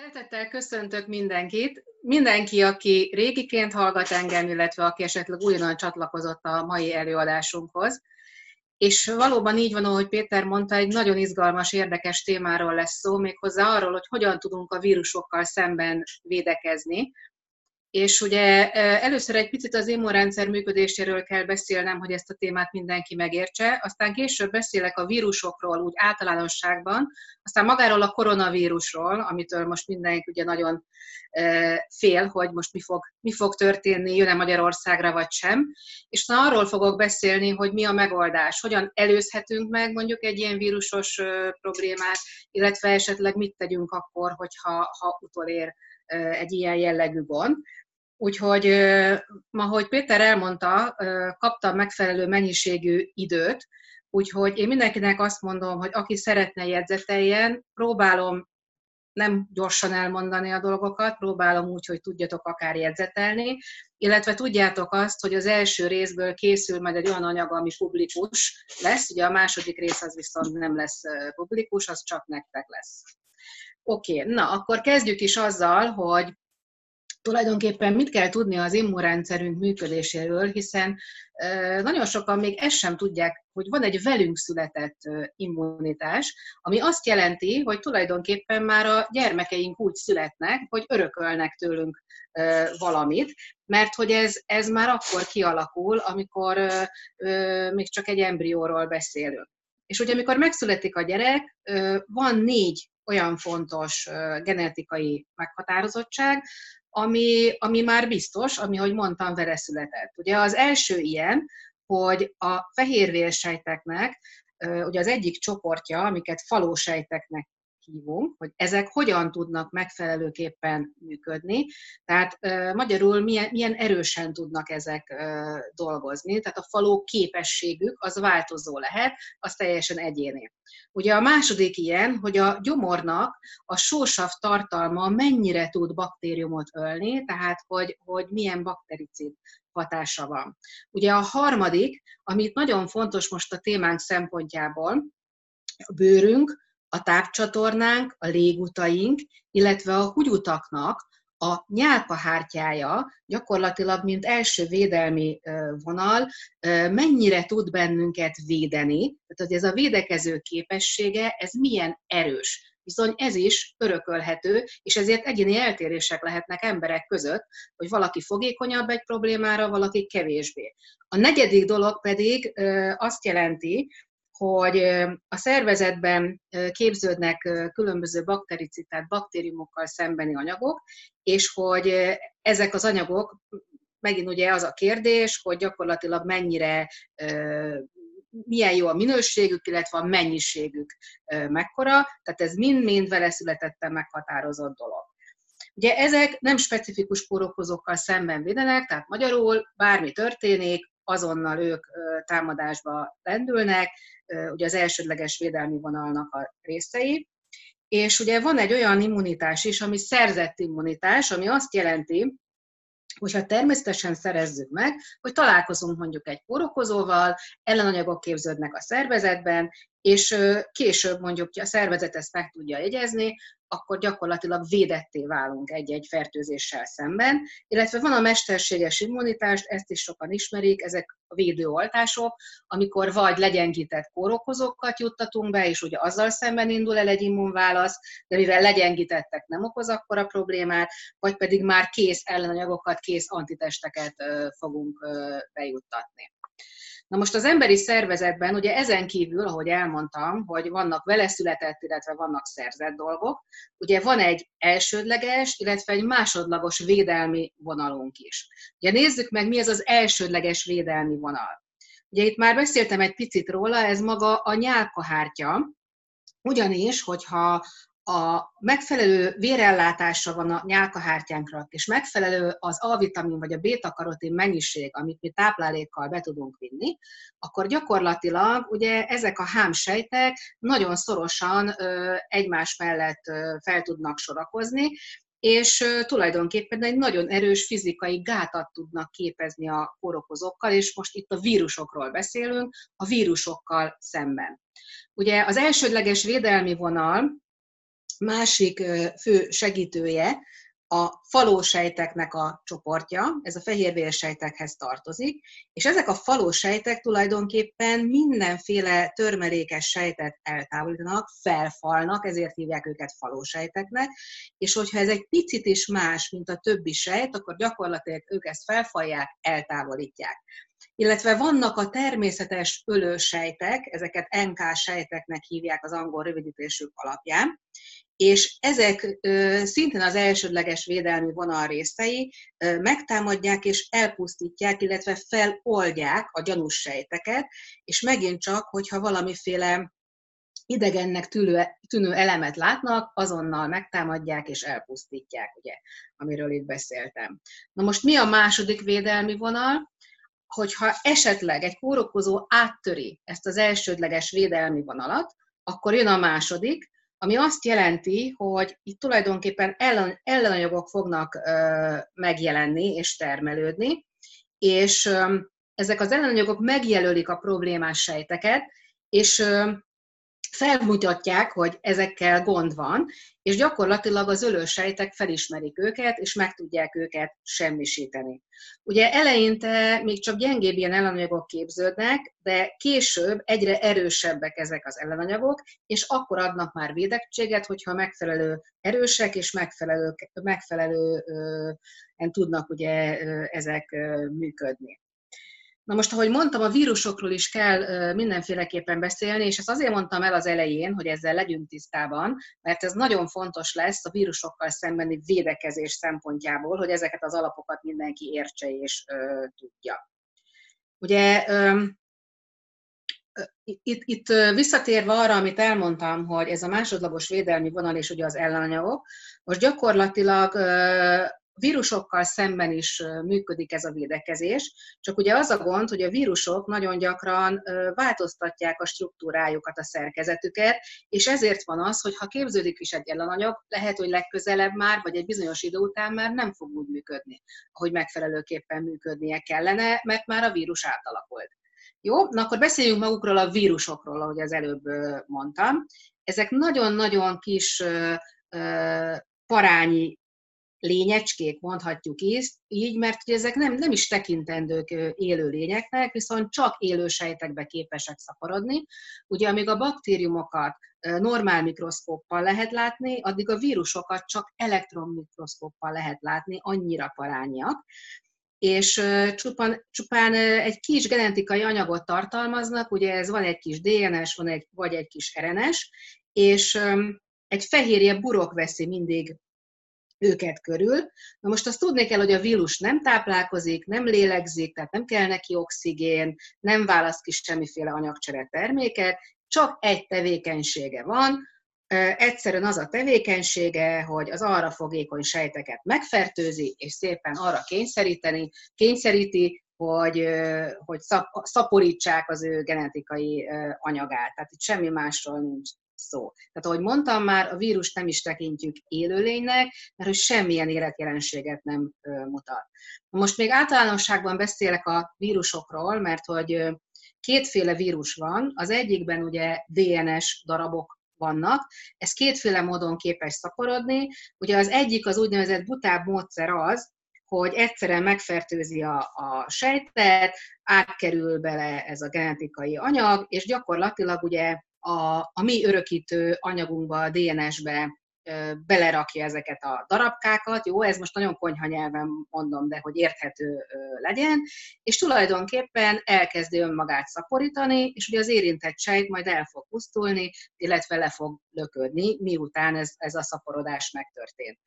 Szeretettel köszöntök mindenkit. Mindenki, aki régiként hallgat engem, illetve aki esetleg újonnan csatlakozott a mai előadásunkhoz. És valóban így van, ahogy Péter mondta, egy nagyon izgalmas, érdekes témáról lesz szó, méghozzá arról, hogy hogyan tudunk a vírusokkal szemben védekezni, és ugye először egy picit az immunrendszer működéséről kell beszélnem, hogy ezt a témát mindenki megértse, aztán később beszélek a vírusokról úgy általánosságban, aztán magáról a koronavírusról, amitől most mindenki ugye nagyon fél, hogy most mi fog, mi fog történni, jön-e Magyarországra vagy sem, és na arról fogok beszélni, hogy mi a megoldás, hogyan előzhetünk meg mondjuk egy ilyen vírusos problémát, illetve esetleg mit tegyünk akkor, hogyha ha utolér egy ilyen jellegű gond. Úgyhogy, ahogy Péter elmondta, kaptam megfelelő mennyiségű időt, úgyhogy én mindenkinek azt mondom, hogy aki szeretne jegyzeteljen, próbálom nem gyorsan elmondani a dolgokat, próbálom úgy, hogy tudjatok akár jegyzetelni, illetve tudjátok azt, hogy az első részből készül majd egy olyan anyag, ami publikus lesz, ugye a második rész az viszont nem lesz publikus, az csak nektek lesz. Oké, okay, na akkor kezdjük is azzal, hogy tulajdonképpen mit kell tudni az immunrendszerünk működéséről, hiszen nagyon sokan még ezt sem tudják, hogy van egy velünk született immunitás, ami azt jelenti, hogy tulajdonképpen már a gyermekeink úgy születnek, hogy örökölnek tőlünk valamit, mert hogy ez, ez már akkor kialakul, amikor még csak egy embrióról beszélünk. És ugye amikor megszületik a gyerek, van négy olyan fontos genetikai meghatározottság, ami, ami már biztos, ami, hogy mondtam, vele született. Ugye az első ilyen, hogy a fehérvérsejteknek, ugye az egyik csoportja, amiket falósejteknek hívunk, hogy ezek hogyan tudnak megfelelőképpen működni, tehát magyarul milyen, milyen erősen tudnak ezek dolgozni, tehát a faló képességük az változó lehet, az teljesen egyéni. Ugye a második ilyen, hogy a gyomornak a sósav tartalma mennyire tud baktériumot ölni, tehát hogy, hogy milyen baktericid hatása van. Ugye a harmadik, amit nagyon fontos most a témánk szempontjából, a bőrünk, a tápcsatornánk, a légutaink, illetve a húgyutaknak a nyálkahártyája gyakorlatilag, mint első védelmi vonal, mennyire tud bennünket védeni, tehát hogy ez a védekező képessége, ez milyen erős. Bizony ez is örökölhető, és ezért egyéni eltérések lehetnek emberek között, hogy valaki fogékonyabb egy problémára, valaki kevésbé. A negyedik dolog pedig azt jelenti, hogy a szervezetben képződnek különböző baktericitát, baktériumokkal szembeni anyagok, és hogy ezek az anyagok, megint ugye az a kérdés, hogy gyakorlatilag mennyire milyen jó a minőségük, illetve a mennyiségük mekkora, tehát ez mind-mind vele születettem meghatározott dolog. Ugye ezek nem specifikus kórokozókkal szemben védenek, tehát magyarul bármi történik, azonnal ők támadásba lendülnek, ugye az elsődleges védelmi vonalnak a részei. És ugye van egy olyan immunitás is, ami szerzett immunitás, ami azt jelenti, hogyha természetesen szerezzük meg, hogy találkozunk mondjuk egy kórokozóval, ellenanyagok képződnek a szervezetben, és később mondjuk, a szervezet ezt meg tudja jegyezni, akkor gyakorlatilag védetté válunk egy-egy fertőzéssel szemben, illetve van a mesterséges immunitás, ezt is sokan ismerik, ezek a védőoltások, amikor vagy legyengített kórokozókat juttatunk be, és ugye azzal szemben indul el egy immunválasz, de mivel legyengítettek nem okoz akkora problémát, vagy pedig már kész ellenanyagokat, kész antitesteket fogunk bejuttatni. Na most az emberi szervezetben, ugye ezen kívül, ahogy elmondtam, hogy vannak vele született, illetve vannak szerzett dolgok, ugye van egy elsődleges, illetve egy másodlagos védelmi vonalunk is. Ugye nézzük meg, mi ez az elsődleges védelmi vonal. Ugye itt már beszéltem egy picit róla, ez maga a nyálkahártya, ugyanis, hogyha a megfelelő vérellátása van a nyálkahártyánkra, és megfelelő az A-vitamin vagy a beta-karotin mennyiség, amit mi táplálékkal be tudunk vinni, akkor gyakorlatilag ugye ezek a hámsejtek nagyon szorosan egymás mellett fel tudnak sorakozni, és tulajdonképpen egy nagyon erős fizikai gátat tudnak képezni a kórokozókkal, és most itt a vírusokról beszélünk, a vírusokkal szemben. Ugye az elsődleges védelmi vonal másik fő segítője a falósejteknek a csoportja, ez a fehérvérsejtekhez tartozik, és ezek a falósejtek tulajdonképpen mindenféle törmelékes sejtet eltávolítanak, felfalnak, ezért hívják őket falósejteknek, és hogyha ez egy picit is más, mint a többi sejt, akkor gyakorlatilag ők ezt felfalják, eltávolítják. Illetve vannak a természetes ölősejtek, ezeket NK sejteknek hívják az angol rövidítésük alapján, és ezek szintén az elsődleges védelmi vonal részei megtámadják és elpusztítják, illetve feloldják a gyanús sejteket, és megint csak, hogyha valamiféle idegennek tűnő, tűnő elemet látnak, azonnal megtámadják és elpusztítják, ugye, amiről itt beszéltem. Na most mi a második védelmi vonal? Hogyha esetleg egy kórokozó áttöri ezt az elsődleges védelmi vonalat, akkor jön a második, ami azt jelenti, hogy itt tulajdonképpen ellen, ellenanyagok fognak ö, megjelenni és termelődni, és ö, ezek az ellenanyagok megjelölik a problémás sejteket, és ö, felmutatják, hogy ezekkel gond van, és gyakorlatilag az ölősejtek felismerik őket, és meg tudják őket semmisíteni. Ugye eleinte még csak gyengébb ilyen ellenanyagok képződnek, de később egyre erősebbek ezek az ellenanyagok, és akkor adnak már védettséget, hogyha megfelelő erősek és megfelelő, megfelelően tudnak ugye ezek működni. Na most, ahogy mondtam, a vírusokról is kell mindenféleképpen beszélni, és ezt azért mondtam el az elején, hogy ezzel legyünk tisztában, mert ez nagyon fontos lesz a vírusokkal szembeni védekezés szempontjából, hogy ezeket az alapokat mindenki értse és ö, tudja. Ugye ö, itt, itt visszatérve arra, amit elmondtam, hogy ez a másodlagos védelmi vonal és ugye az ellenanyagok, most gyakorlatilag vírusokkal szemben is működik ez a védekezés, csak ugye az a gond, hogy a vírusok nagyon gyakran változtatják a struktúrájukat, a szerkezetüket, és ezért van az, hogy ha képződik is egy ellenanyag, lehet, hogy legközelebb már, vagy egy bizonyos idő után már nem fog úgy működni, ahogy megfelelőképpen működnie kellene, mert már a vírus átalakult. Jó, na akkor beszéljünk magukról a vírusokról, ahogy az előbb mondtam. Ezek nagyon-nagyon kis parányi lényecskék, mondhatjuk így, mert ugye ezek nem, nem is tekintendők élő lényeknek, viszont csak élő sejtekbe képesek szaporodni. Ugye amíg a baktériumokat normál mikroszkóppal lehet látni, addig a vírusokat csak elektronmikroszkóppal lehet látni, annyira parányak és csupán, csupán egy kis genetikai anyagot tartalmaznak, ugye ez van egy kis DNS, van egy, vagy egy kis RNS, és egy fehérje burok veszi mindig őket körül. Na most azt tudni kell, hogy a vírus nem táplálkozik, nem lélegzik, tehát nem kell neki oxigén, nem választ ki semmiféle anyagcsere terméket, csak egy tevékenysége van, egyszerűen az a tevékenysége, hogy az arra fogékony sejteket megfertőzi, és szépen arra kényszeríteni, kényszeríti, hogy, hogy szaporítsák az ő genetikai anyagát. Tehát itt semmi másról nincs szó. Tehát ahogy mondtam már, a vírus nem is tekintjük élőlénynek, mert hogy semmilyen életjelenséget nem mutat. Most még általánosságban beszélek a vírusokról, mert hogy kétféle vírus van, az egyikben ugye DNS darabok vannak. Ez kétféle módon képes szaporodni. Ugye az egyik az úgynevezett butább módszer az, hogy egyszerűen megfertőzi a, a sejtet, átkerül bele ez a genetikai anyag, és gyakorlatilag ugye a, a mi örökítő anyagunkba, a DNS-be belerakja ezeket a darabkákat, jó, ez most nagyon konyha nyelven mondom, de hogy érthető legyen, és tulajdonképpen elkezdi önmagát szaporítani, és ugye az érintett sejt majd el fog pusztulni, illetve le fog löködni, miután ez, ez a szaporodás megtörtént.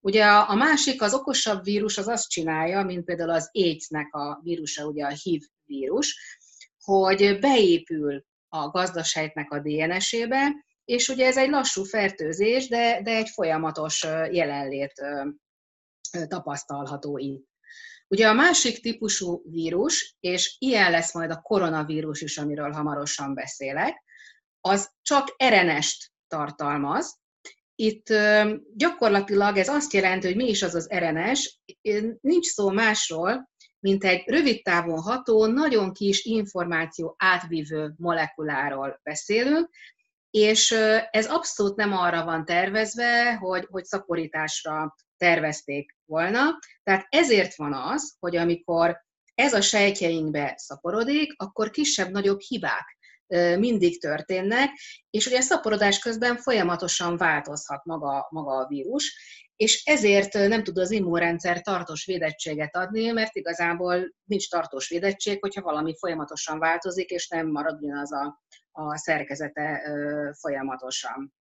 Ugye a másik, az okosabb vírus az azt csinálja, mint például az AIDS-nek a vírusa, ugye a HIV vírus, hogy beépül a gazdasejtnek a DNS-ébe, és ugye ez egy lassú fertőzés, de, de egy folyamatos jelenlét tapasztalható itt. Ugye a másik típusú vírus, és ilyen lesz majd a koronavírus is, amiről hamarosan beszélek, az csak RNS-t tartalmaz. Itt gyakorlatilag ez azt jelenti, hogy mi is az az RNS, nincs szó másról, mint egy rövid távon ható, nagyon kis információ átvívő molekuláról beszélünk. és ez abszolút nem arra van tervezve, hogy, hogy szaporításra tervezték volna. Tehát ezért van az, hogy amikor ez a sejtjeinkbe szaporodik, akkor kisebb-nagyobb hibák mindig történnek, és ugye szaporodás közben folyamatosan változhat maga, maga a vírus, és ezért nem tud az immunrendszer tartós védettséget adni, mert igazából nincs tartós védettség, hogyha valami folyamatosan változik, és nem marad ugyanaz a, a szerkezete folyamatosan.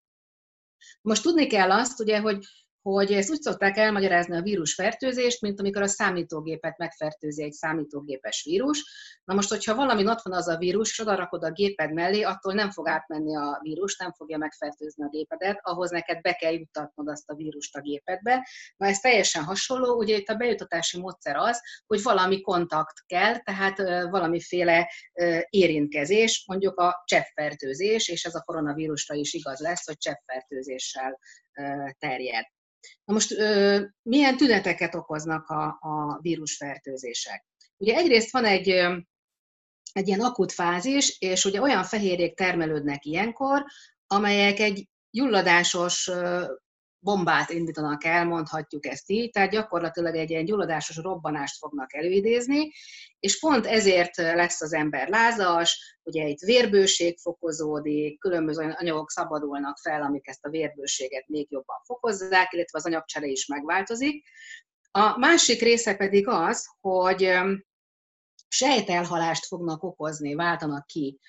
Most tudni kell azt, ugye, hogy hogy ezt úgy szokták elmagyarázni a vírusfertőzést, mint amikor a számítógépet megfertőzi egy számítógépes vírus. Na most, hogyha valami ott van az a vírus, és oda rakod a géped mellé, attól nem fog átmenni a vírus, nem fogja megfertőzni a gépedet, ahhoz neked be kell juttatnod azt a vírust a gépedbe. Na ez teljesen hasonló, ugye itt a bejutatási módszer az, hogy valami kontakt kell, tehát valamiféle érintkezés, mondjuk a cseppfertőzés, és ez a koronavírusra is igaz lesz, hogy cseppfertőzéssel terjed. Na most milyen tüneteket okoznak a, a vírusfertőzések? Ugye egyrészt van egy, egy ilyen akut fázis, és ugye olyan fehérjék termelődnek ilyenkor, amelyek egy gyulladásos bombát indítanak el, mondhatjuk ezt így, tehát gyakorlatilag egy ilyen gyulladásos robbanást fognak előidézni, és pont ezért lesz az ember lázas, ugye itt vérbőség fokozódik, különböző anyagok szabadulnak fel, amik ezt a vérbőséget még jobban fokozzák, illetve az anyagcsere is megváltozik. A másik része pedig az, hogy sejtelhalást fognak okozni, váltanak ki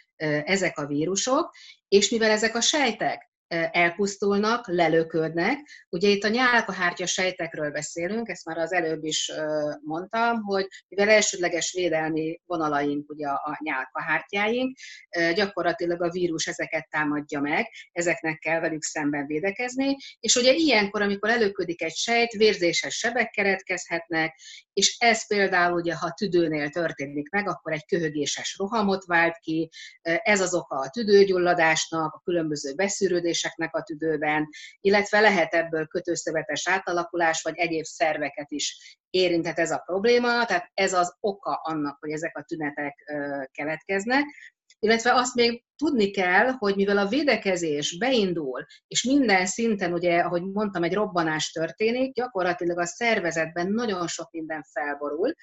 ezek a vírusok, és mivel ezek a sejtek elpusztulnak, lelöködnek. Ugye itt a nyálkahártya sejtekről beszélünk, ezt már az előbb is mondtam, hogy mivel elsődleges védelmi vonalaink ugye a nyálkahártyáink, gyakorlatilag a vírus ezeket támadja meg, ezeknek kell velük szemben védekezni, és ugye ilyenkor, amikor előködik egy sejt, vérzéses sebek keretkezhetnek, és ez például ugye, ha tüdőnél történik meg, akkor egy köhögéses rohamot vált ki, ez az oka a tüdőgyulladásnak, a különböző beszűrődés érzéseknek a tüdőben, illetve lehet ebből kötőszövetes átalakulás, vagy egyéb szerveket is érinthet ez a probléma, tehát ez az oka annak, hogy ezek a tünetek keletkeznek. Illetve azt még tudni kell, hogy mivel a védekezés beindul, és minden szinten, ugye, ahogy mondtam, egy robbanás történik, gyakorlatilag a szervezetben nagyon sok minden felborul,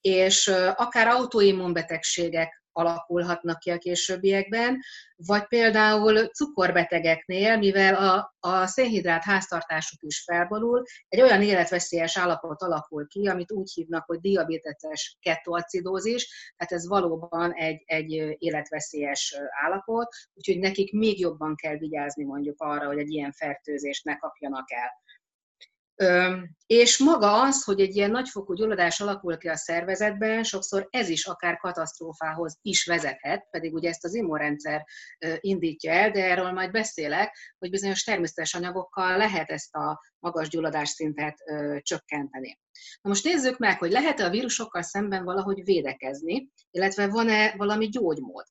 és akár autoimmunbetegségek alakulhatnak ki a későbbiekben, vagy például cukorbetegeknél, mivel a, a szénhidrát háztartásuk is felborul, egy olyan életveszélyes állapot alakul ki, amit úgy hívnak, hogy diabeteses ketoacidózis, tehát ez valóban egy, egy életveszélyes állapot, úgyhogy nekik még jobban kell vigyázni mondjuk arra, hogy egy ilyen fertőzést ne kapjanak el. És maga az, hogy egy ilyen nagyfokú gyulladás alakul ki a szervezetben, sokszor ez is akár katasztrófához is vezethet, pedig ugye ezt az immunrendszer indítja el, de erről majd beszélek, hogy bizonyos természetes anyagokkal lehet ezt a magas gyulladásszintet csökkenteni. Na most nézzük meg, hogy lehet-e a vírusokkal szemben valahogy védekezni, illetve van-e valami gyógymód.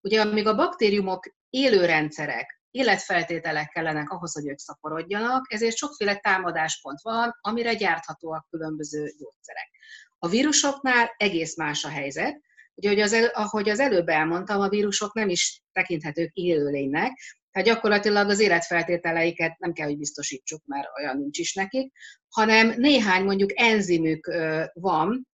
Ugye amíg a baktériumok élőrendszerek, életfeltételek kellenek ahhoz, hogy ők szaporodjanak, ezért sokféle támadáspont van, amire gyárthatóak különböző gyógyszerek. A vírusoknál egész más a helyzet, Ugye, hogy az ahogy az előbb elmondtam, a vírusok nem is tekinthetők élőlénynek, tehát gyakorlatilag az életfeltételeiket nem kell, hogy biztosítsuk, mert olyan nincs is nekik, hanem néhány mondjuk enzimük van,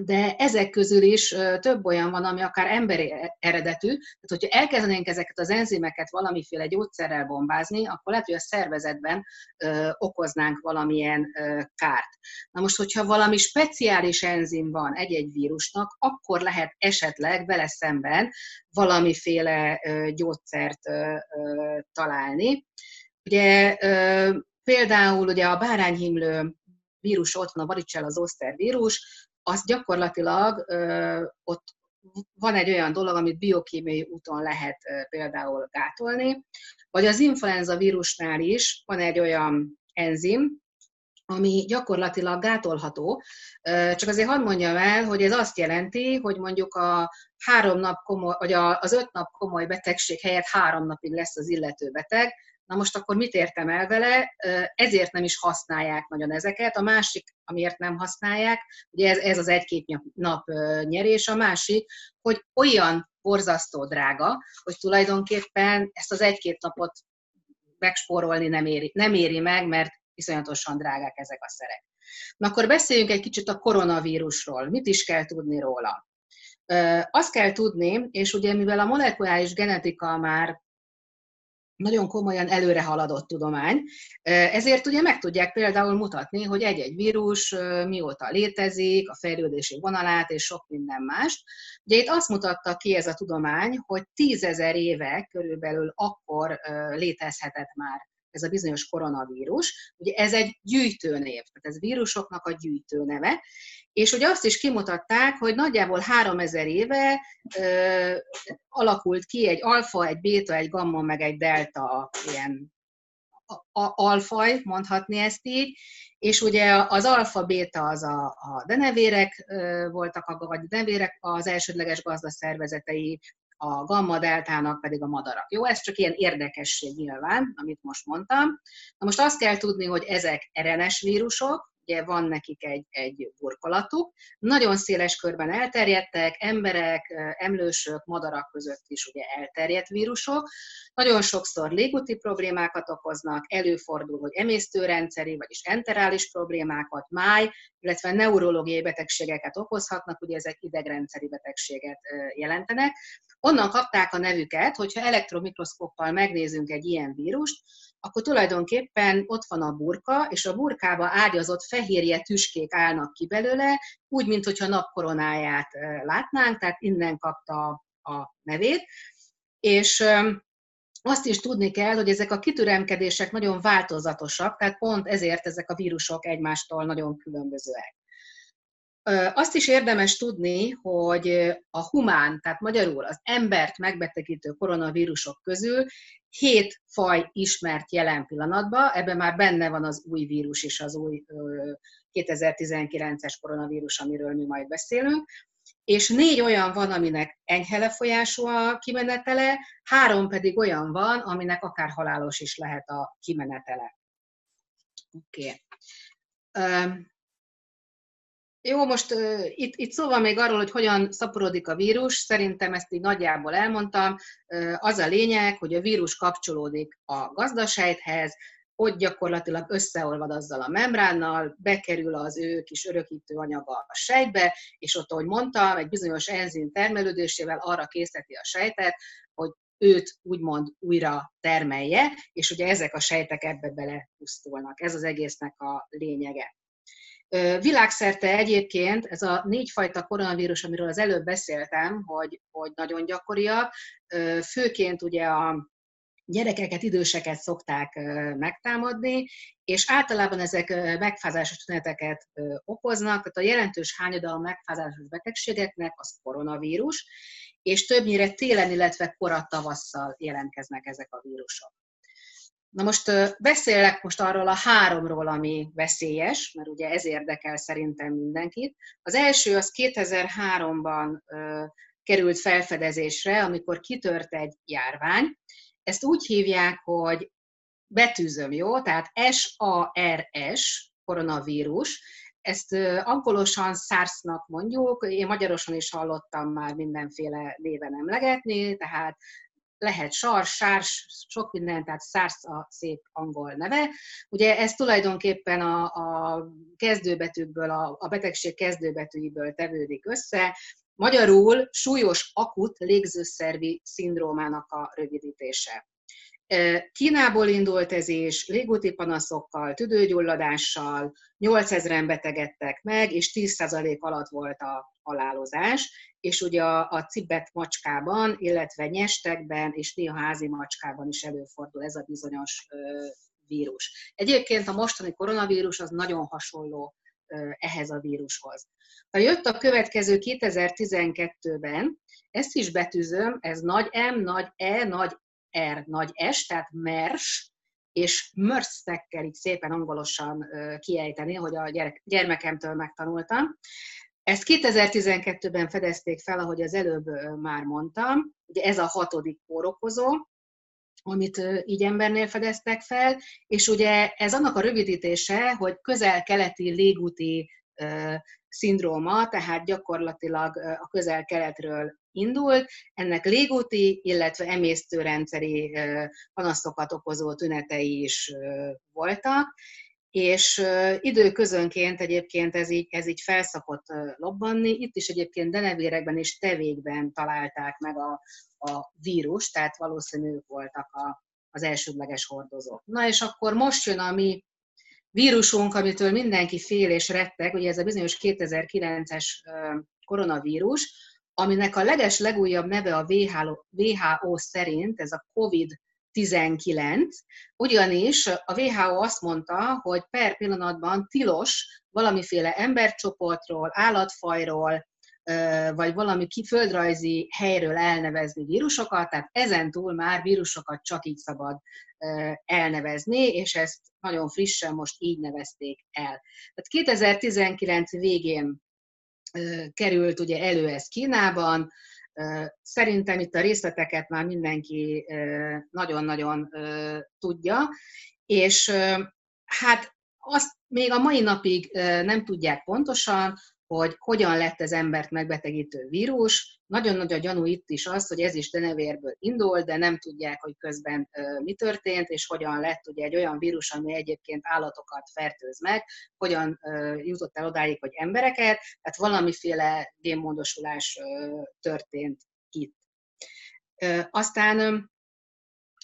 de ezek közül is több olyan van, ami akár emberi eredetű, tehát hogyha elkezdenénk ezeket az enzimeket valamiféle gyógyszerrel bombázni, akkor lehet, hogy a szervezetben okoznánk valamilyen kárt. Na most, hogyha valami speciális enzim van egy-egy vírusnak, akkor lehet esetleg vele szemben valamiféle gyógyszert találni. Ugye például ugye a bárányhimlő vírus ott van, a varicella zoster vírus, az gyakorlatilag ott van egy olyan dolog, amit biokémiai úton lehet például gátolni, vagy az influenza vírusnál is van egy olyan enzim, ami gyakorlatilag gátolható. Csak azért hadd mondjam el, hogy ez azt jelenti, hogy mondjuk a három nap komoly, vagy az öt nap komoly betegség helyett három napig lesz az illető beteg, Na most akkor mit értem el vele? Ezért nem is használják nagyon ezeket. A másik, amiért nem használják, ugye ez, ez az egy-két nap nyerés, a másik, hogy olyan borzasztó drága, hogy tulajdonképpen ezt az egy-két napot megspórolni nem éri, nem éri meg, mert iszonyatosan drágák ezek a szerek. Na akkor beszéljünk egy kicsit a koronavírusról. Mit is kell tudni róla? Azt kell tudni, és ugye mivel a molekuláris genetika már nagyon komolyan előre haladott tudomány. Ezért ugye meg tudják például mutatni, hogy egy-egy vírus mióta létezik, a fejlődési vonalát és sok minden más. Ugye itt azt mutatta ki ez a tudomány, hogy tízezer éve körülbelül akkor létezhetett már ez a bizonyos koronavírus. Ugye ez egy gyűjtőnév, tehát ez vírusoknak a gyűjtőneve, és ugye azt is kimutatták, hogy nagyjából 3000 éve ö, alakult ki egy alfa, egy béta, egy gamma, meg egy delta ilyen alfaj, mondhatni ezt így, és ugye az alfa-béta az a, a denevérek voltak, vagy a denevérek az elsődleges gazdaszervezetei, a gamma-deltának pedig a madarak. Jó, ez csak ilyen érdekesség nyilván, amit most mondtam. Na most azt kell tudni, hogy ezek RNS vírusok, ugye van nekik egy, egy burkolatuk. Nagyon széles körben elterjedtek, emberek, emlősök, madarak között is ugye elterjedt vírusok. Nagyon sokszor légúti problémákat okoznak, előfordul, hogy emésztőrendszeri, vagyis enterális problémákat, máj, illetve neurológiai betegségeket okozhatnak, ugye ezek idegrendszeri betegséget jelentenek. Onnan kapták a nevüket, hogyha elektromikroszkóppal megnézünk egy ilyen vírust, akkor tulajdonképpen ott van a burka, és a burkába ágyazott fehérje tüskék állnak ki belőle, úgy, mintha napkoronáját látnánk, tehát innen kapta a nevét. És azt is tudni kell, hogy ezek a kitüremkedések nagyon változatosak, tehát pont ezért ezek a vírusok egymástól nagyon különbözőek. Azt is érdemes tudni, hogy a humán, tehát magyarul az embert megbetegítő koronavírusok közül hét faj ismert jelen pillanatban, ebben már benne van az új vírus is, az új 2019-es koronavírus, amiről mi majd beszélünk, és négy olyan van, aminek enyhe lefolyású a kimenetele, három pedig olyan van, aminek akár halálos is lehet a kimenetele. Oké. Okay. Jó, most uh, itt, itt szó van még arról, hogy hogyan szaporodik a vírus, szerintem ezt így nagyjából elmondtam. Uh, az a lényeg, hogy a vírus kapcsolódik a gazdasejthez, ott gyakorlatilag összeolvad azzal a membránnal, bekerül az ő kis örökítő anyaga a sejtbe, és ott, ahogy mondtam, egy bizonyos enzim termelődésével arra készíteti a sejtet, hogy őt úgymond újra termelje, és ugye ezek a sejtek ebbe belepusztulnak. Ez az egésznek a lényege. Világszerte egyébként ez a négyfajta koronavírus, amiről az előbb beszéltem, hogy, hogy nagyon gyakoriak, főként ugye a gyerekeket, időseket szokták megtámadni, és általában ezek megfázásos tüneteket okoznak, tehát a jelentős hányada a megfázásos betegségeknek az koronavírus, és többnyire télen, illetve korat tavasszal jelentkeznek ezek a vírusok. Na most beszélek most arról a háromról, ami veszélyes, mert ugye ez érdekel szerintem mindenkit. Az első az 2003-ban került felfedezésre, amikor kitört egy járvány. Ezt úgy hívják, hogy betűzöm, jó? Tehát SARS, koronavírus, ezt angolosan SARS-nak mondjuk, én magyarosan is hallottam már mindenféle néven emlegetni, tehát lehet sars, sárs, sok minden, tehát SARS a szép angol neve. Ugye ez tulajdonképpen a, a kezdőbetűkből, a, a betegség kezdőbetűiből tevődik össze, Magyarul súlyos akut légzőszervi szindrómának a rövidítése. Kínából indult ez is, légúti panaszokkal, tüdőgyulladással, 8000-en betegedtek meg, és 10% alatt volt a halálozás, és ugye a, a cibet macskában, illetve nyestekben és néha házi macskában is előfordul ez a bizonyos ö, vírus. Egyébként a mostani koronavírus az nagyon hasonló ö, ehhez a vírushoz. Ha jött a következő 2012-ben, ezt is betűzöm, ez nagy M, nagy E, nagy R, nagy S, tehát MERS, és mörstekkel így szépen angolosan kiejteni, hogy a gyerek, gyermekemtől megtanultam. Ezt 2012-ben fedezték fel, ahogy az előbb már mondtam, ugye ez a hatodik kórokozó, amit így embernél fedeztek fel, és ugye ez annak a rövidítése, hogy közel-keleti légúti szindróma, tehát gyakorlatilag a közel-keletről indult. Ennek légúti, illetve emésztőrendszeri panaszokat okozó tünetei is voltak, és időközönként egyébként ez így, ez így felszakott lobbanni. Itt is egyébként denevérekben és tevékben találták meg a, a vírus, tehát valószínűleg voltak a, az elsődleges hordozók. Na és akkor most jön a mi vírusunk, amitől mindenki fél és rettek, ugye ez a bizonyos 2009-es koronavírus, aminek a leges legújabb neve a WHO szerint, ez a COVID-19, ugyanis a WHO azt mondta, hogy per pillanatban tilos valamiféle embercsoportról, állatfajról, vagy valami földrajzi helyről elnevezni vírusokat, tehát ezen túl már vírusokat csak így szabad elnevezni, és ezt nagyon frissen most így nevezték el. Tehát 2019 végén került ugye elő ez Kínában, Szerintem itt a részleteket már mindenki nagyon-nagyon tudja, és hát azt még a mai napig nem tudják pontosan, hogy hogyan lett ez embert megbetegítő vírus. Nagyon nagy a gyanú itt is az, hogy ez is denevérből indul, de nem tudják, hogy közben mi történt, és hogyan lett ugye egy olyan vírus, ami egyébként állatokat fertőz meg, hogyan jutott el odáig, hogy embereket, tehát valamiféle génmódosulás történt itt. Aztán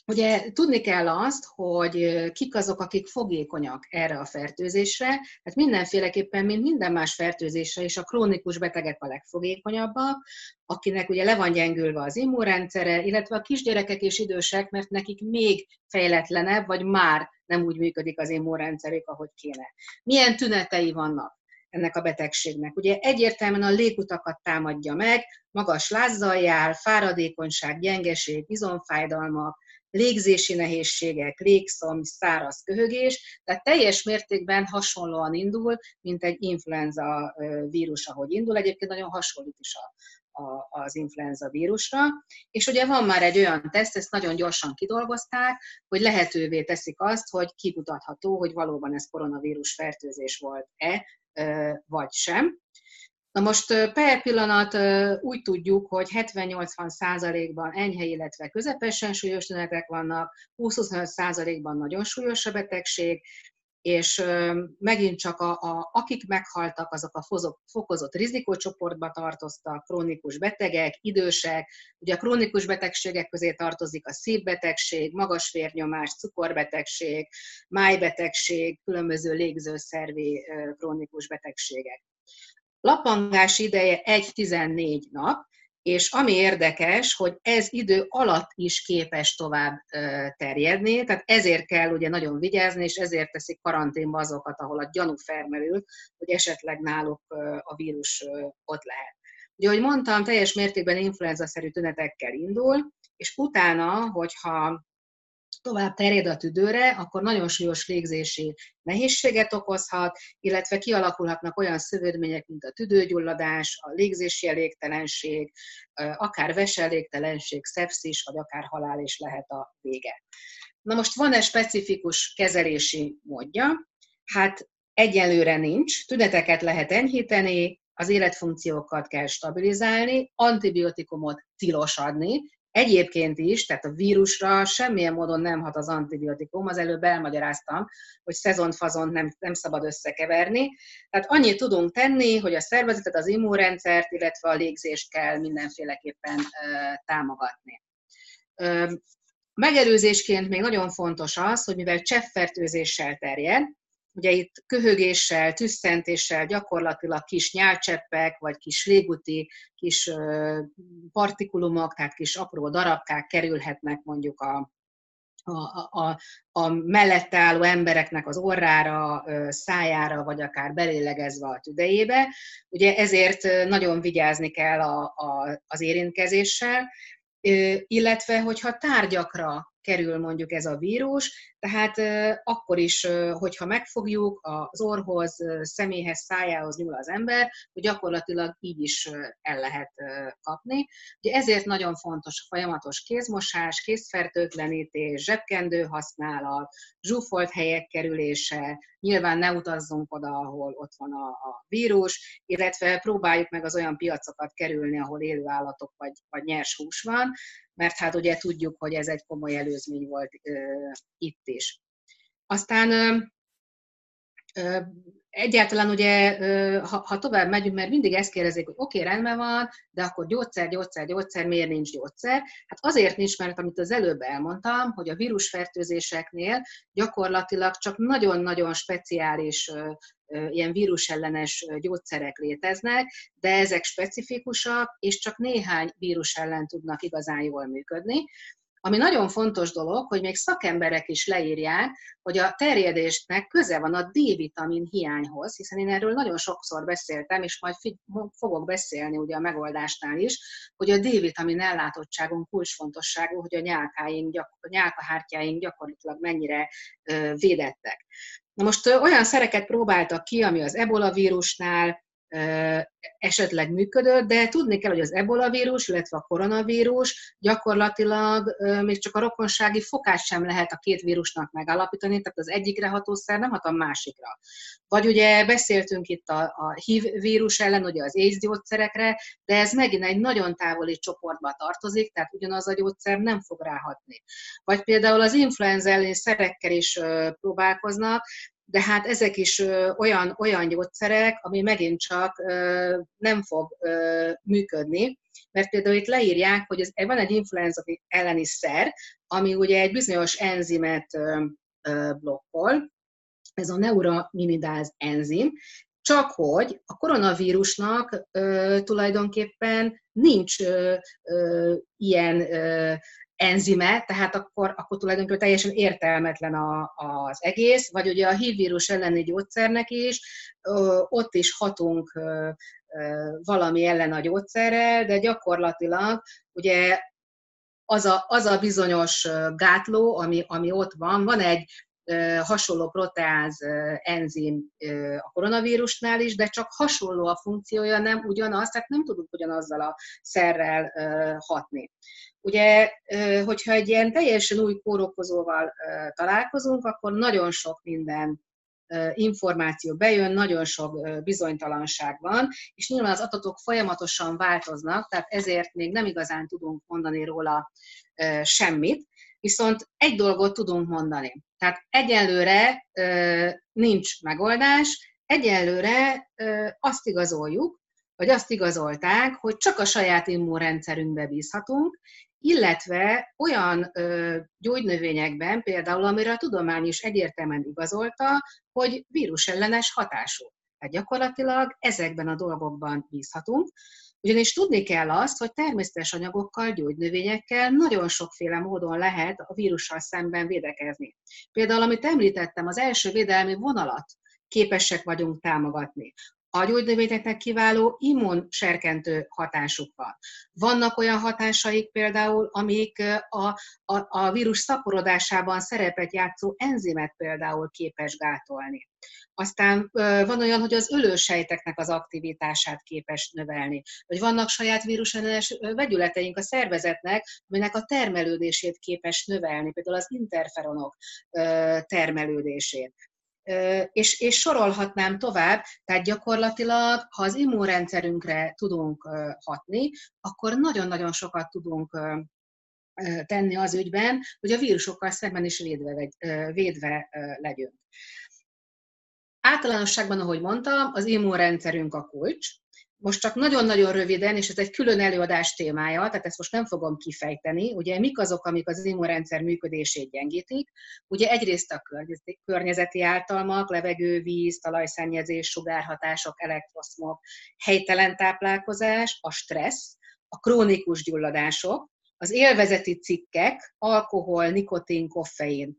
Ugye tudni kell azt, hogy kik azok, akik fogékonyak erre a fertőzésre, tehát mindenféleképpen, mint minden más fertőzésre is a krónikus betegek a legfogékonyabbak, akinek ugye le van gyengülve az immunrendszere, illetve a kisgyerekek és idősek, mert nekik még fejletlenebb, vagy már nem úgy működik az immunrendszerük, ahogy kéne. Milyen tünetei vannak? ennek a betegségnek. Ugye egyértelműen a légutakat támadja meg, magas lázzal jár, fáradékonyság, gyengeség, izomfájdalmak, légzési nehézségek, légszom, száraz köhögés, tehát teljes mértékben hasonlóan indul, mint egy influenza vírus, ahogy indul. Egyébként nagyon hasonlít is a, a, az influenza vírusra. És ugye van már egy olyan teszt, ezt nagyon gyorsan kidolgozták, hogy lehetővé teszik azt, hogy kimutatható, hogy valóban ez koronavírus fertőzés volt-e, vagy sem. Na most per pillanat úgy tudjuk, hogy 70-80 százalékban enyhe, illetve közepesen súlyos tünetek vannak, 20-25 százalékban nagyon súlyos a betegség, és megint csak a, a, akik meghaltak, azok a fokozott rizikócsoportba tartoztak, krónikus betegek, idősek. Ugye a krónikus betegségek közé tartozik a szívbetegség, magas vérnyomás, cukorbetegség, májbetegség, különböző légzőszervi krónikus betegségek. Lapangás ideje 1-14 nap, és ami érdekes, hogy ez idő alatt is képes tovább terjedni, tehát ezért kell ugye nagyon vigyázni, és ezért teszik karanténba azokat, ahol a gyanú felmerül, hogy esetleg náluk a vírus ott lehet. Ugye, ahogy mondtam, teljes mértékben influenza-szerű tünetekkel indul, és utána, hogyha tovább terjed a tüdőre, akkor nagyon súlyos légzési nehézséget okozhat, illetve kialakulhatnak olyan szövődmények, mint a tüdőgyulladás, a légzési elégtelenség, akár veselégtelenség, szepszis, vagy akár halál is lehet a vége. Na most van-e specifikus kezelési módja? Hát egyelőre nincs, tüneteket lehet enyhíteni, az életfunkciókat kell stabilizálni, antibiotikumot tilos adni, Egyébként is, tehát a vírusra semmilyen módon nem hat az antibiotikum, az előbb elmagyaráztam, hogy szezonfazont nem, nem szabad összekeverni. Tehát annyit tudunk tenni, hogy a szervezetet, az immunrendszert, illetve a légzést kell mindenféleképpen támogatni. Megelőzésként még nagyon fontos az, hogy mivel cseppfertőzéssel terjed, Ugye itt köhögéssel, tüsszentéssel gyakorlatilag kis nyálcseppek, vagy kis légúti, kis partikulumok, tehát kis apró darabkák kerülhetnek mondjuk a, a, a, a mellette álló embereknek az orrára, szájára, vagy akár belélegezve a tüdejébe. Ugye ezért nagyon vigyázni kell a, a, az érintkezéssel, illetve hogyha tárgyakra kerül mondjuk ez a vírus, tehát akkor is, hogyha megfogjuk az orhoz, személyhez, szájához nyúl az ember, hogy gyakorlatilag így is el lehet kapni. Ugye ezért nagyon fontos a folyamatos kézmosás, kézfertőtlenítés, zsebkendő használat, zsúfolt helyek kerülése, nyilván ne utazzunk oda, ahol ott van a, a vírus, illetve próbáljuk meg az olyan piacokat kerülni, ahol élő állatok vagy, vagy nyers hús van, mert hát ugye tudjuk, hogy ez egy komoly előzmény volt itt is. Aztán egyáltalán ugye, ha, ha tovább megyünk, mert mindig ezt kérdezik, hogy oké, okay, rendben van, de akkor gyógyszer, gyógyszer, gyógyszer, miért nincs gyógyszer? Hát azért nincs, mert amit az előbb elmondtam, hogy a vírusfertőzéseknél gyakorlatilag csak nagyon-nagyon speciális ilyen vírusellenes gyógyszerek léteznek, de ezek specifikusak, és csak néhány vírus ellen tudnak igazán jól működni. Ami nagyon fontos dolog, hogy még szakemberek is leírják, hogy a terjedésnek köze van a D-vitamin hiányhoz, hiszen én erről nagyon sokszor beszéltem, és majd fogok beszélni ugye a megoldásnál is, hogy a D-vitamin ellátottságunk kulcsfontosságú, hogy a nyálkáink, a nyálkahártyáink gyakorlatilag mennyire védettek. Na most olyan szereket próbáltak ki, ami az ebola vírusnál, esetleg működött, de tudni kell, hogy az ebola vírus, illetve a koronavírus gyakorlatilag még csak a rokonsági fokát sem lehet a két vírusnak megállapítani, tehát az egyikre hatószer nem hat a másikra. Vagy ugye beszéltünk itt a, a HIV vírus ellen, ugye az AIDS gyógyszerekre, de ez megint egy nagyon távoli csoportba tartozik, tehát ugyanaz a gyógyszer nem fog ráhatni. Vagy például az influenza ellen szerekkel is próbálkoznak, de hát ezek is olyan, olyan gyógyszerek, ami megint csak nem fog működni, mert például itt leírják, hogy ez, van egy influenza elleni szer, ami ugye egy bizonyos enzimet blokkol, ez a neuraminidáz enzim, csak hogy a koronavírusnak ö, tulajdonképpen nincs ö, ö, ilyen ö, enzime, tehát akkor, akkor tulajdonképpen teljesen értelmetlen a, az egész, vagy ugye a HIV vírus elleni gyógyszernek is, ott is hatunk valami ellen a gyógyszerrel, de gyakorlatilag ugye az a, az a bizonyos gátló, ami, ami ott van, van egy hasonló proteáz enzim a koronavírusnál is, de csak hasonló a funkciója, nem ugyanaz, tehát nem tudunk ugyanazzal a szerrel hatni. Ugye, hogyha egy ilyen teljesen új kórokozóval találkozunk, akkor nagyon sok minden információ bejön, nagyon sok bizonytalanság van, és nyilván az adatok folyamatosan változnak, tehát ezért még nem igazán tudunk mondani róla semmit, viszont egy dolgot tudunk mondani. Tehát egyelőre nincs megoldás, egyelőre azt igazoljuk, vagy azt igazolták, hogy csak a saját immunrendszerünkbe bízhatunk, illetve olyan ö, gyógynövényekben, például amire a tudomány is egyértelműen igazolta, hogy vírusellenes hatású. Tehát gyakorlatilag ezekben a dolgokban bízhatunk, ugyanis tudni kell azt, hogy természetes anyagokkal, gyógynövényekkel nagyon sokféle módon lehet a vírussal szemben védekezni. Például, amit említettem, az első védelmi vonalat képesek vagyunk támogatni a gyógynövényeknek kiváló immunserkentő hatásuk van. Vannak olyan hatásaik például, amik a, a, a vírus szaporodásában szerepet játszó enzimet például képes gátolni. Aztán van olyan, hogy az ölősejteknek az aktivitását képes növelni. Vagy vannak saját vírusellenes vegyületeink a szervezetnek, aminek a termelődését képes növelni, például az interferonok termelődését és, és sorolhatnám tovább, tehát gyakorlatilag, ha az immunrendszerünkre tudunk hatni, akkor nagyon-nagyon sokat tudunk tenni az ügyben, hogy a vírusokkal szemben is védve, védve legyünk. Általánosságban, ahogy mondtam, az immunrendszerünk a kulcs, most csak nagyon-nagyon röviden, és ez egy külön előadás témája, tehát ezt most nem fogom kifejteni. Ugye mik azok, amik az immunrendszer működését gyengítik? Ugye egyrészt a környezeti általmak, levegő, víz, talajszennyezés, sugárhatások, elektroszmok, helytelen táplálkozás, a stressz, a krónikus gyulladások, az élvezeti cikkek, alkohol, nikotin, koffein.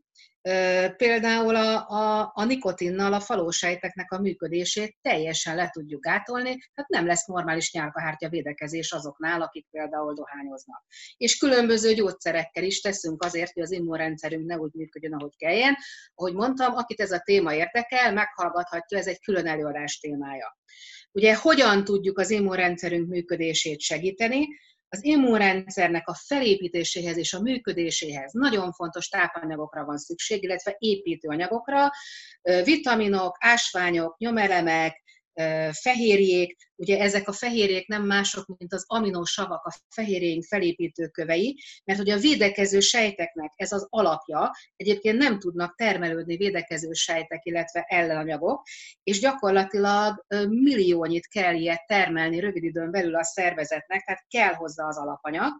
Például a, a, a nikotinnal a falósejteknek a működését teljesen le tudjuk gátolni, tehát nem lesz normális nyálkahártya védekezés azoknál, akik például dohányoznak. És különböző gyógyszerekkel is teszünk azért, hogy az immunrendszerünk ne úgy működjön, ahogy kelljen. Ahogy mondtam, akit ez a téma érdekel, meghallgathatja, ez egy külön előadás témája. Ugye hogyan tudjuk az immunrendszerünk működését segíteni? Az immunrendszernek a felépítéséhez és a működéséhez nagyon fontos tápanyagokra van szükség, illetve építőanyagokra, vitaminok, ásványok, nyomelemek, fehérjék, ugye ezek a fehérjék nem mások, mint az aminosavak, a fehérjénk felépítőkövei, mert hogy a védekező sejteknek ez az alapja, egyébként nem tudnak termelődni védekező sejtek, illetve ellenanyagok, és gyakorlatilag milliónyit kell ilyet termelni rövid időn belül a szervezetnek, tehát kell hozzá az alapanyag,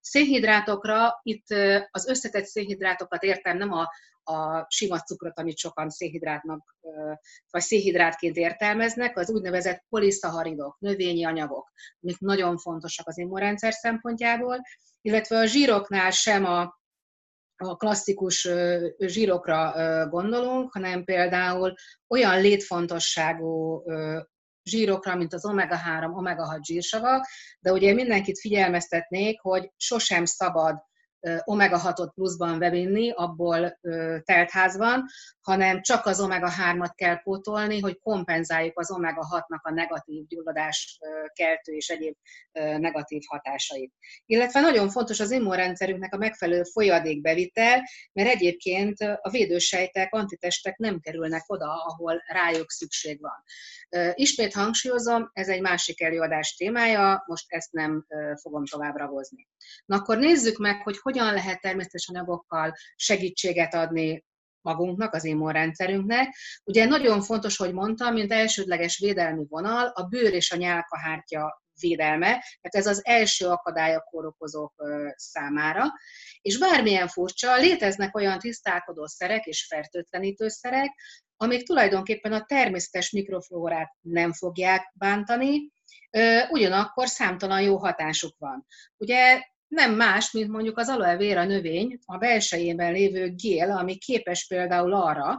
Szénhidrátokra, itt az összetett szénhidrátokat értem, nem a, a sima cukrot, amit sokan szénhidrátnak, vagy szénhidrátként értelmeznek, az úgynevezett poliszaharidok, növényi anyagok, amik nagyon fontosak az immunrendszer szempontjából, illetve a zsíroknál sem a, a klasszikus zsírokra gondolunk, hanem például olyan létfontosságú zsírokra, mint az omega-3, omega-6 zsírsavak, de ugye mindenkit figyelmeztetnék, hogy sosem szabad omega-6-ot pluszban bevinni, abból teltházban, hanem csak az omega-3-at kell pótolni, hogy kompenzáljuk az omega-6-nak a negatív gyulladás keltő és egyéb negatív hatásait. Illetve nagyon fontos az immunrendszerünknek a megfelelő folyadékbevitel, mert egyébként a védősejtek, antitestek nem kerülnek oda, ahol rájuk szükség van. Ismét hangsúlyozom, ez egy másik előadás témája, most ezt nem fogom továbbra hozni. Na akkor nézzük meg, hogy hogyan lehet természetes anyagokkal segítséget adni magunknak, az immunrendszerünknek. Ugye nagyon fontos, hogy mondtam, mint elsődleges védelmi vonal a bőr és a nyálkahártya védelme, mert ez az első akadály a kórokozók számára. És bármilyen furcsa, léteznek olyan tisztálkodó szerek és fertőtlenítőszerek, amik tulajdonképpen a természetes mikroflórát nem fogják bántani, ugyanakkor számtalan jó hatásuk van. Ugye nem más, mint mondjuk az aloe vera növény, a belsejében lévő gél, ami képes például arra,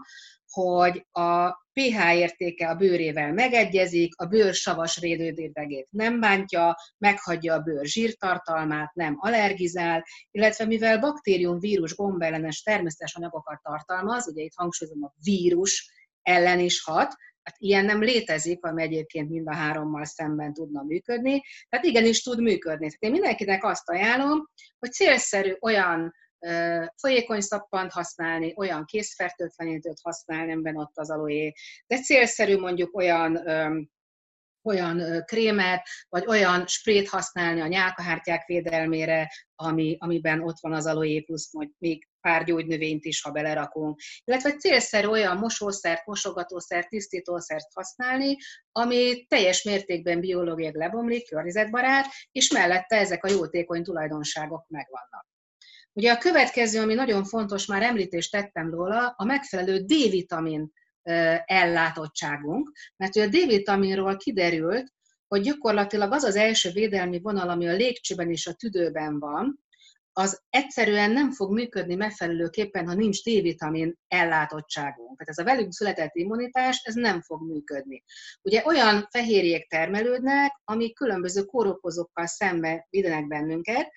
hogy a pH értéke a bőrével megegyezik, a bőr savas rédődédegét nem bántja, meghagyja a bőr zsírtartalmát, nem allergizál, illetve mivel baktérium, vírus, gombellenes természetes anyagokat tartalmaz, ugye itt hangsúlyozom a vírus ellen is hat, Hát ilyen nem létezik, ami egyébként mind a hárommal szemben tudna működni. Tehát igenis tud működni. Tehát én mindenkinek azt ajánlom, hogy célszerű olyan folyékony szappant használni, olyan készfertőtlenítőt használni, amiben ott az aloé, de célszerű mondjuk olyan olyan krémet, vagy olyan sprét használni a nyálkahártyák védelmére, ami, amiben ott van az aloé plusz, vagy még pár gyógynövényt is, ha belerakunk. Illetve célszerű olyan mosószert, mosogatószert, tisztítószert használni, ami teljes mértékben biológiai lebomlik, környezetbarát, és mellette ezek a jótékony tulajdonságok megvannak. Ugye a következő, ami nagyon fontos, már említést tettem róla, a megfelelő D-vitamin ellátottságunk, mert a D-vitaminról kiderült, hogy gyakorlatilag az az első védelmi vonal, ami a légcsőben és a tüdőben van, az egyszerűen nem fog működni megfelelőképpen, ha nincs D-vitamin ellátottságunk. Tehát ez a velünk született immunitás, ez nem fog működni. Ugye olyan fehérjék termelődnek, amik különböző kórokozókkal szembe védenek bennünket,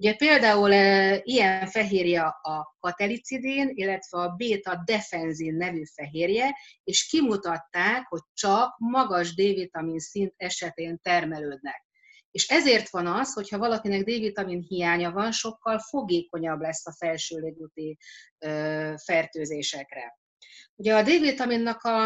Ugye például e, ilyen fehérje a katelicidin, illetve a beta-defenzin nevű fehérje, és kimutatták, hogy csak magas D-vitamin szint esetén termelődnek. És ezért van az, hogyha valakinek D-vitamin hiánya van, sokkal fogékonyabb lesz a felső légúti fertőzésekre. Ugye a D-vitaminnak a,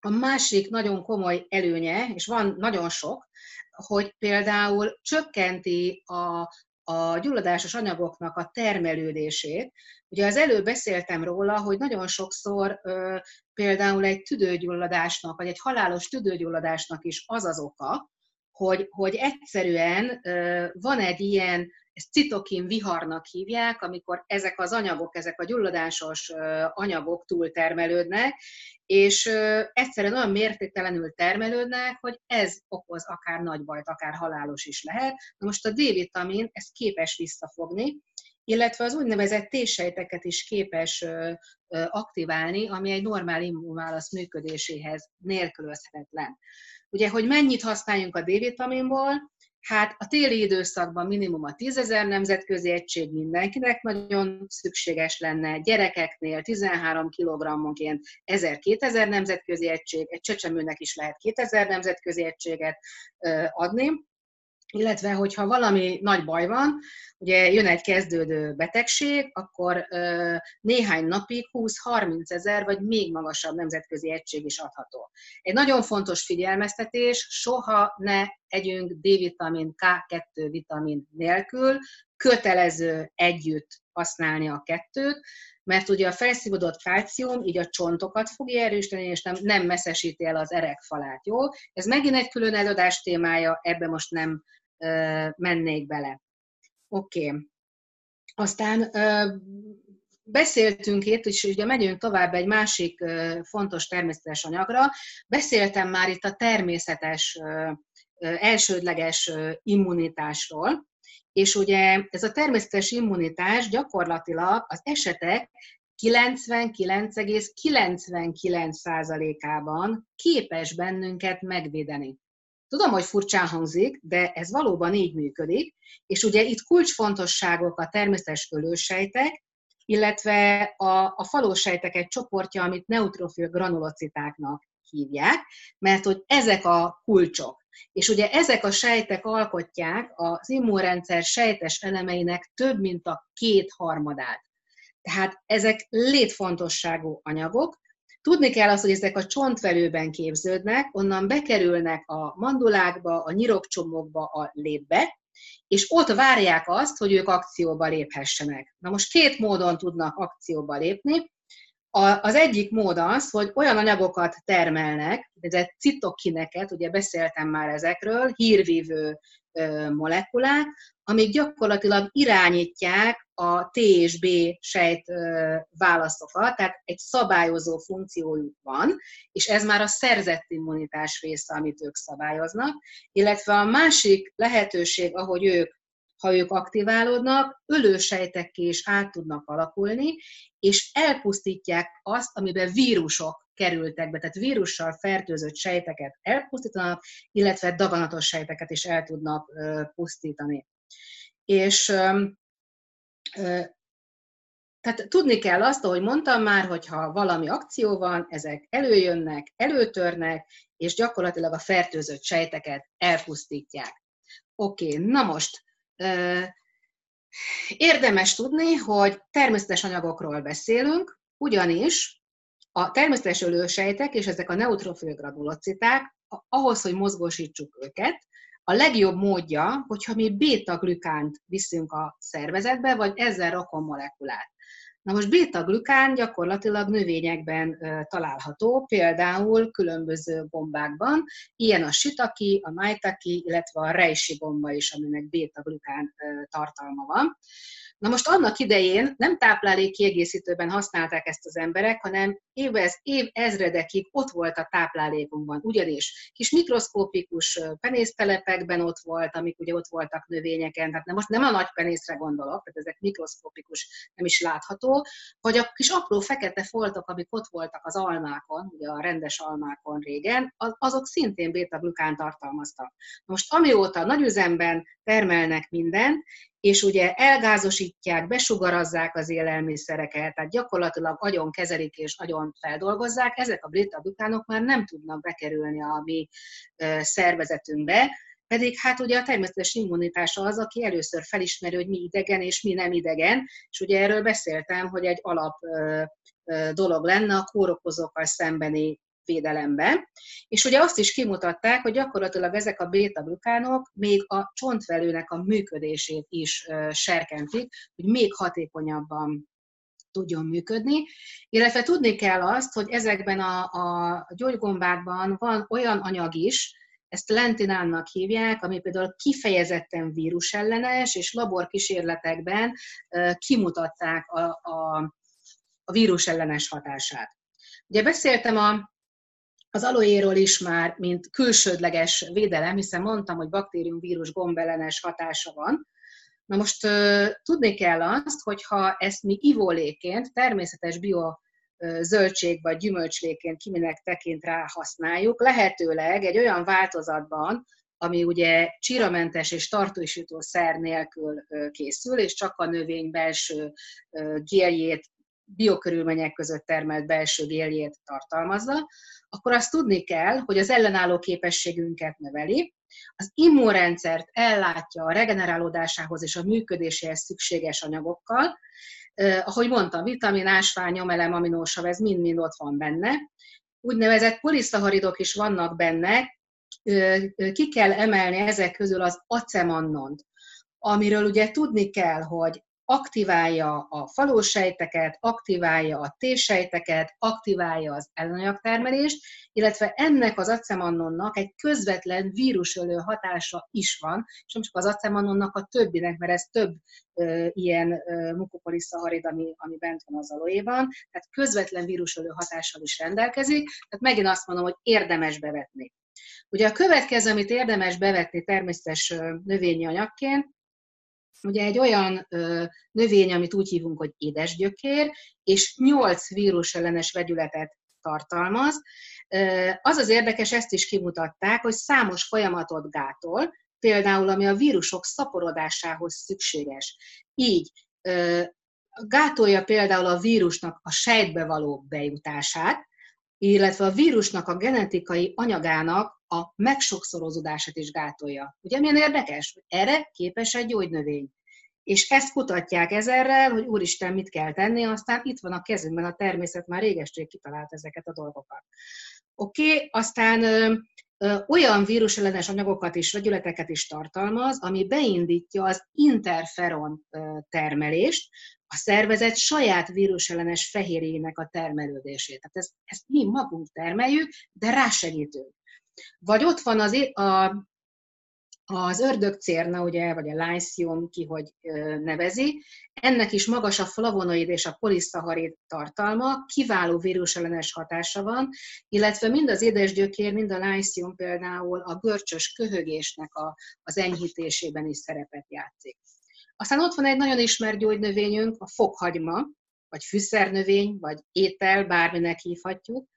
a másik nagyon komoly előnye, és van nagyon sok, hogy például csökkenti a, a gyulladásos anyagoknak a termelődését. Ugye az előbb beszéltem róla, hogy nagyon sokszor ö, például egy tüdőgyulladásnak, vagy egy halálos tüdőgyulladásnak is az az oka, hogy, hogy egyszerűen van egy ilyen ezt citokin viharnak hívják, amikor ezek az anyagok, ezek a gyulladásos anyagok túltermelődnek, és egyszerűen olyan mértéktelenül termelődnek, hogy ez okoz akár nagy bajt, akár halálos is lehet. Na most a D-vitamin ezt képes visszafogni, illetve az úgynevezett T-sejteket is képes aktiválni, ami egy normál immunválasz működéséhez nélkülözhetetlen. Ugye, hogy mennyit használjunk a D-vitaminból, Hát a téli időszakban minimum a 10 ezer nemzetközi egység mindenkinek nagyon szükséges lenne, gyerekeknél 13 kg-onként 1000-2000 nemzetközi egység, egy csecsemőnek is lehet 2000 nemzetközi egységet adni, illetve hogyha valami nagy baj van, ugye jön egy kezdődő betegség, akkor néhány napig 20-30 ezer vagy még magasabb nemzetközi egység is adható. Egy nagyon fontos figyelmeztetés, soha ne együnk D-vitamin, K2 vitamin nélkül, kötelező együtt használni a kettőt, mert ugye a felszívódott kálcium így a csontokat fogja erősíteni, és nem, nem messzesíti el az erekfalát, jó? Ez megint egy külön előadás témája, ebbe most nem mennék bele. Oké. Okay. Aztán beszéltünk itt, és ugye megyünk tovább egy másik fontos természetes anyagra. Beszéltem már itt a természetes, elsődleges immunitásról, és ugye ez a természetes immunitás gyakorlatilag az esetek 99,99%-ában képes bennünket megvédeni. Tudom, hogy furcsán hangzik, de ez valóban így működik, és ugye itt kulcsfontosságok a természetes ölősejtek, illetve a, a falósejtek egy csoportja, amit neutrofil granulocitáknak hívják, mert hogy ezek a kulcsok. És ugye ezek a sejtek alkotják az immunrendszer sejtes elemeinek több mint a kétharmadát. Tehát ezek létfontosságú anyagok, Tudni kell azt, hogy ezek a csontvelőben képződnek, onnan bekerülnek a mandulákba, a nyirokcsomókba, a lépbe, és ott várják azt, hogy ők akcióba léphessenek. Na most két módon tudnak akcióba lépni. Az egyik mód az, hogy olyan anyagokat termelnek, ez citokineket, ugye beszéltem már ezekről, hírvívő molekulák, amik gyakorlatilag irányítják a T és B sejt válaszokat, tehát egy szabályozó funkciójuk van, és ez már a szerzett immunitás része, amit ők szabályoznak, illetve a másik lehetőség, ahogy ők ha ők aktiválódnak, ölősejtekké is át tudnak alakulni, és elpusztítják azt, amiben vírusok kerültek be, tehát vírussal fertőzött sejteket elpusztítanak, illetve daganatos sejteket is el tudnak pusztítani. És tehát tudni kell azt, ahogy mondtam már, hogyha valami akció van, ezek előjönnek, előtörnek, és gyakorlatilag a fertőzött sejteket elpusztítják. Oké, okay, na most érdemes tudni, hogy természetes anyagokról beszélünk, ugyanis a természetes ölősejtek és ezek a neutrofil granulociták, ahhoz, hogy mozgósítsuk őket, a legjobb módja, hogyha mi beta-glükánt viszünk a szervezetbe, vagy ezzel rakon molekulát. Na most beta-glükán gyakorlatilag növényekben található, például különböző gombákban, ilyen a sitaki, a maitaki, illetve a reishi gomba is, aminek beta-glükán tartalma van. Na most annak idején nem táplálék kiegészítőben használták ezt az emberek, hanem évez, év ezredekig ott volt a táplálékunkban. Ugyanis kis mikroszkópikus penésztelepekben ott volt, amik ugye ott voltak növényeken, tehát nem, most nem a nagy penészre gondolok, tehát ezek mikroszkópikus, nem is látható, vagy a kis apró fekete foltok, amik ott voltak az almákon, ugye a rendes almákon régen, azok szintén beta-glukán tartalmaztak. Most amióta nagyüzemben termelnek mindent, és ugye elgázosítják, besugarazzák az élelmiszereket, tehát gyakorlatilag agyon kezelik és agyon feldolgozzák, ezek a beta-glukánok már nem tudnak bekerülni a mi szervezetünkbe, pedig hát ugye a természetes immunitás az, aki először felismeri, hogy mi idegen és mi nem idegen, és ugye erről beszéltem, hogy egy alap dolog lenne a kórokozókkal szembeni védelembe. És ugye azt is kimutatták, hogy gyakorlatilag ezek a beta-glukánok még a csontvelőnek a működését is serkentik, hogy még hatékonyabban tudjon működni, illetve tudni kell azt, hogy ezekben a, a gyógygombákban van olyan anyag is, ezt lentinánnak hívják, ami például kifejezetten vírusellenes, és laborkísérletekben kimutatták a, a, a vírusellenes hatását. Ugye beszéltem a, az aloéról is már, mint külsődleges védelem, hiszen mondtam, hogy baktérium, vírus, gombellenes hatása van. Na most tudni kell azt, hogyha ezt mi ivóléként, természetes bio zöldség vagy gyümölcsléként kiminek tekint rá használjuk, lehetőleg egy olyan változatban, ami ugye csiramentes és tartósító szer nélkül készül, és csak a növény belső géljét, biokörülmények között termelt belső géljét tartalmazza, akkor azt tudni kell, hogy az ellenálló képességünket növeli, az immunrendszert ellátja a regenerálódásához és a működéséhez szükséges anyagokkal, ahogy mondtam, vitamin, ásvány, nyomelem, aminósav, ez mind-mind ott van benne. Úgynevezett poliszaharidok is vannak benne, ki kell emelni ezek közül az acemannont, amiről ugye tudni kell, hogy aktiválja a falósejteket, aktiválja a T-sejteket, aktiválja az ellenanyagtermelést, illetve ennek az acemannonnak egy közvetlen vírusölő hatása is van, és nem csak az acemannonnak, a többinek, mert ez több ö, ilyen mukopoliszaharid, ami, ami bent van az aloéban, tehát közvetlen vírusölő hatással is rendelkezik, tehát megint azt mondom, hogy érdemes bevetni. Ugye a következő, amit érdemes bevetni természetes növényi anyagként, ugye egy olyan ö, növény, amit úgy hívunk, hogy édesgyökér, és 8 vírusellenes vegyületet tartalmaz. Az az érdekes, ezt is kimutatták, hogy számos folyamatot gátol, például ami a vírusok szaporodásához szükséges. Így gátolja például a vírusnak a sejtbe való bejutását, illetve a vírusnak a genetikai anyagának a megsokszorozódását is gátolja. Ugye milyen érdekes? Erre képes egy gyógynövény. És ezt kutatják ezerrel, hogy úristen, mit kell tenni, aztán itt van a kezünkben, a természet már régeség kitalált ezeket a dolgokat. Oké, okay, aztán ö, ö, olyan vírusellenes anyagokat és vegyületeket is tartalmaz, ami beindítja az interferon ö, termelést, a szervezet saját vírusellenes fehérjének a termelődését. Tehát ezt, ezt mi magunk termeljük, de rásegítünk. Vagy ott van az, a, az ördögcérna, ugye, vagy a lycium, ki hogy nevezi, ennek is magas a flavonoid és a poliszaharid tartalma, kiváló vírusellenes hatása van, illetve mind az édesgyökér, mind a lycium például a görcsös köhögésnek a, az enyhítésében is szerepet játszik. Aztán ott van egy nagyon ismert gyógynövényünk, a fokhagyma, vagy fűszernövény, vagy étel, bárminek hívhatjuk.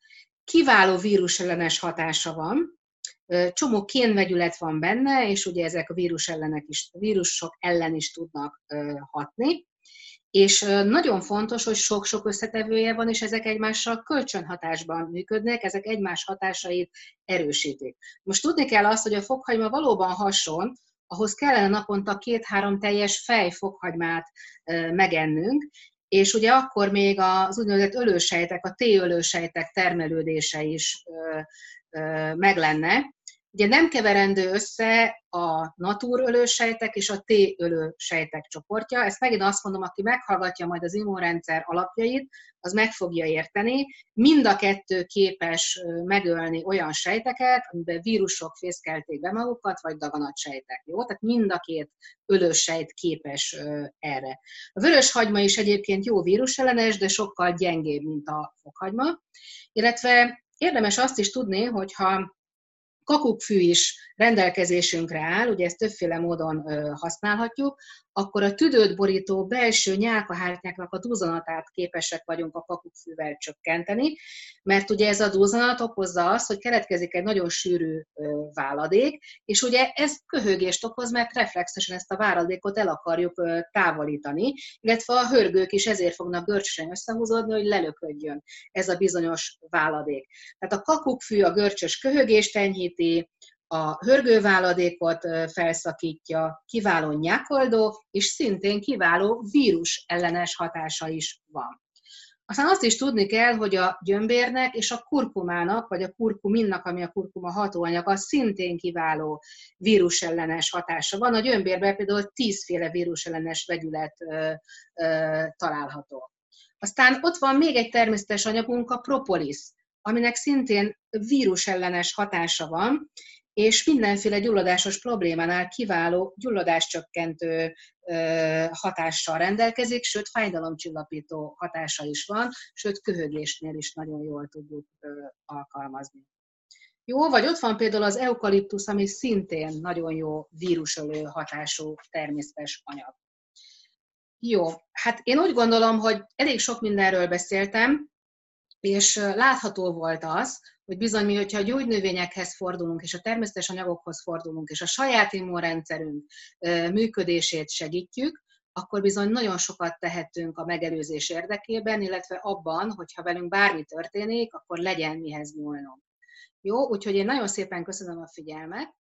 Kiváló vírusellenes hatása van, csomó kénvegyület van benne, és ugye ezek a vírus ellenek is, vírusok ellen is tudnak hatni. És nagyon fontos, hogy sok-sok összetevője van, és ezek egymással kölcsönhatásban működnek, ezek egymás hatásait erősítik. Most tudni kell azt, hogy a fokhagyma valóban hason, ahhoz kellene naponta két-három teljes fej fokhagymát megennünk, és ugye akkor még az úgynevezett ölősejtek, a T-ölősejtek termelődése is meg lenne. Ugye nem keverendő össze a natúrölősejtek és a T-ölősejtek csoportja. Ezt megint azt mondom, aki meghallgatja majd az immunrendszer alapjait, az meg fogja érteni. Mind a kettő képes megölni olyan sejteket, amiben vírusok fészkelték be magukat, vagy daganatsejtek. Jó? Tehát mind a két ölősejt képes erre. A vörös hagyma is egyébként jó vírusellenes, de sokkal gyengébb, mint a fokhagyma. Illetve érdemes azt is tudni, hogyha kakukkfű is rendelkezésünkre áll, ugye ezt többféle módon használhatjuk, akkor a tüdőt borító belső nyálkahártyáknak a dúzanatát képesek vagyunk a kakukkfűvel csökkenteni, mert ugye ez a dúzanat okozza azt, hogy keletkezik egy nagyon sűrű váladék, és ugye ez köhögést okoz, mert reflexesen ezt a váladékot el akarjuk távolítani, illetve a hörgők is ezért fognak görcsösen összehúzódni, hogy lelöködjön ez a bizonyos váladék. Tehát a kakukkfű a görcsös köhögést enyhíti, a hörgőváladékot felszakítja, kiváló nyakoldó, és szintén kiváló vírus ellenes hatása is van. Aztán azt is tudni kell, hogy a gyömbérnek és a kurkumának, vagy a kurkuminnak, ami a kurkuma hatóanyag, az szintén kiváló vírusellenes hatása van. A gyömbérben például tízféle vírusellenes vegyület ö, ö, található. Aztán ott van még egy természetes anyagunk, a propolis, aminek szintén vírusellenes hatása van, és mindenféle gyulladásos problémánál kiváló gyulladáscsökkentő hatással rendelkezik, sőt fájdalomcsillapító hatása is van, sőt köhögésnél is nagyon jól tudjuk alkalmazni. Jó, vagy ott van például az eukaliptusz, ami szintén nagyon jó vírusölő hatású természetes anyag. Jó, hát én úgy gondolom, hogy elég sok mindenről beszéltem, és látható volt az, hogy bizony mi, hogyha a gyógynövényekhez fordulunk, és a természetes anyagokhoz fordulunk, és a saját immunrendszerünk működését segítjük, akkor bizony nagyon sokat tehetünk a megelőzés érdekében, illetve abban, hogyha velünk bármi történik, akkor legyen mihez nyúlnom. Jó, úgyhogy én nagyon szépen köszönöm a figyelmet,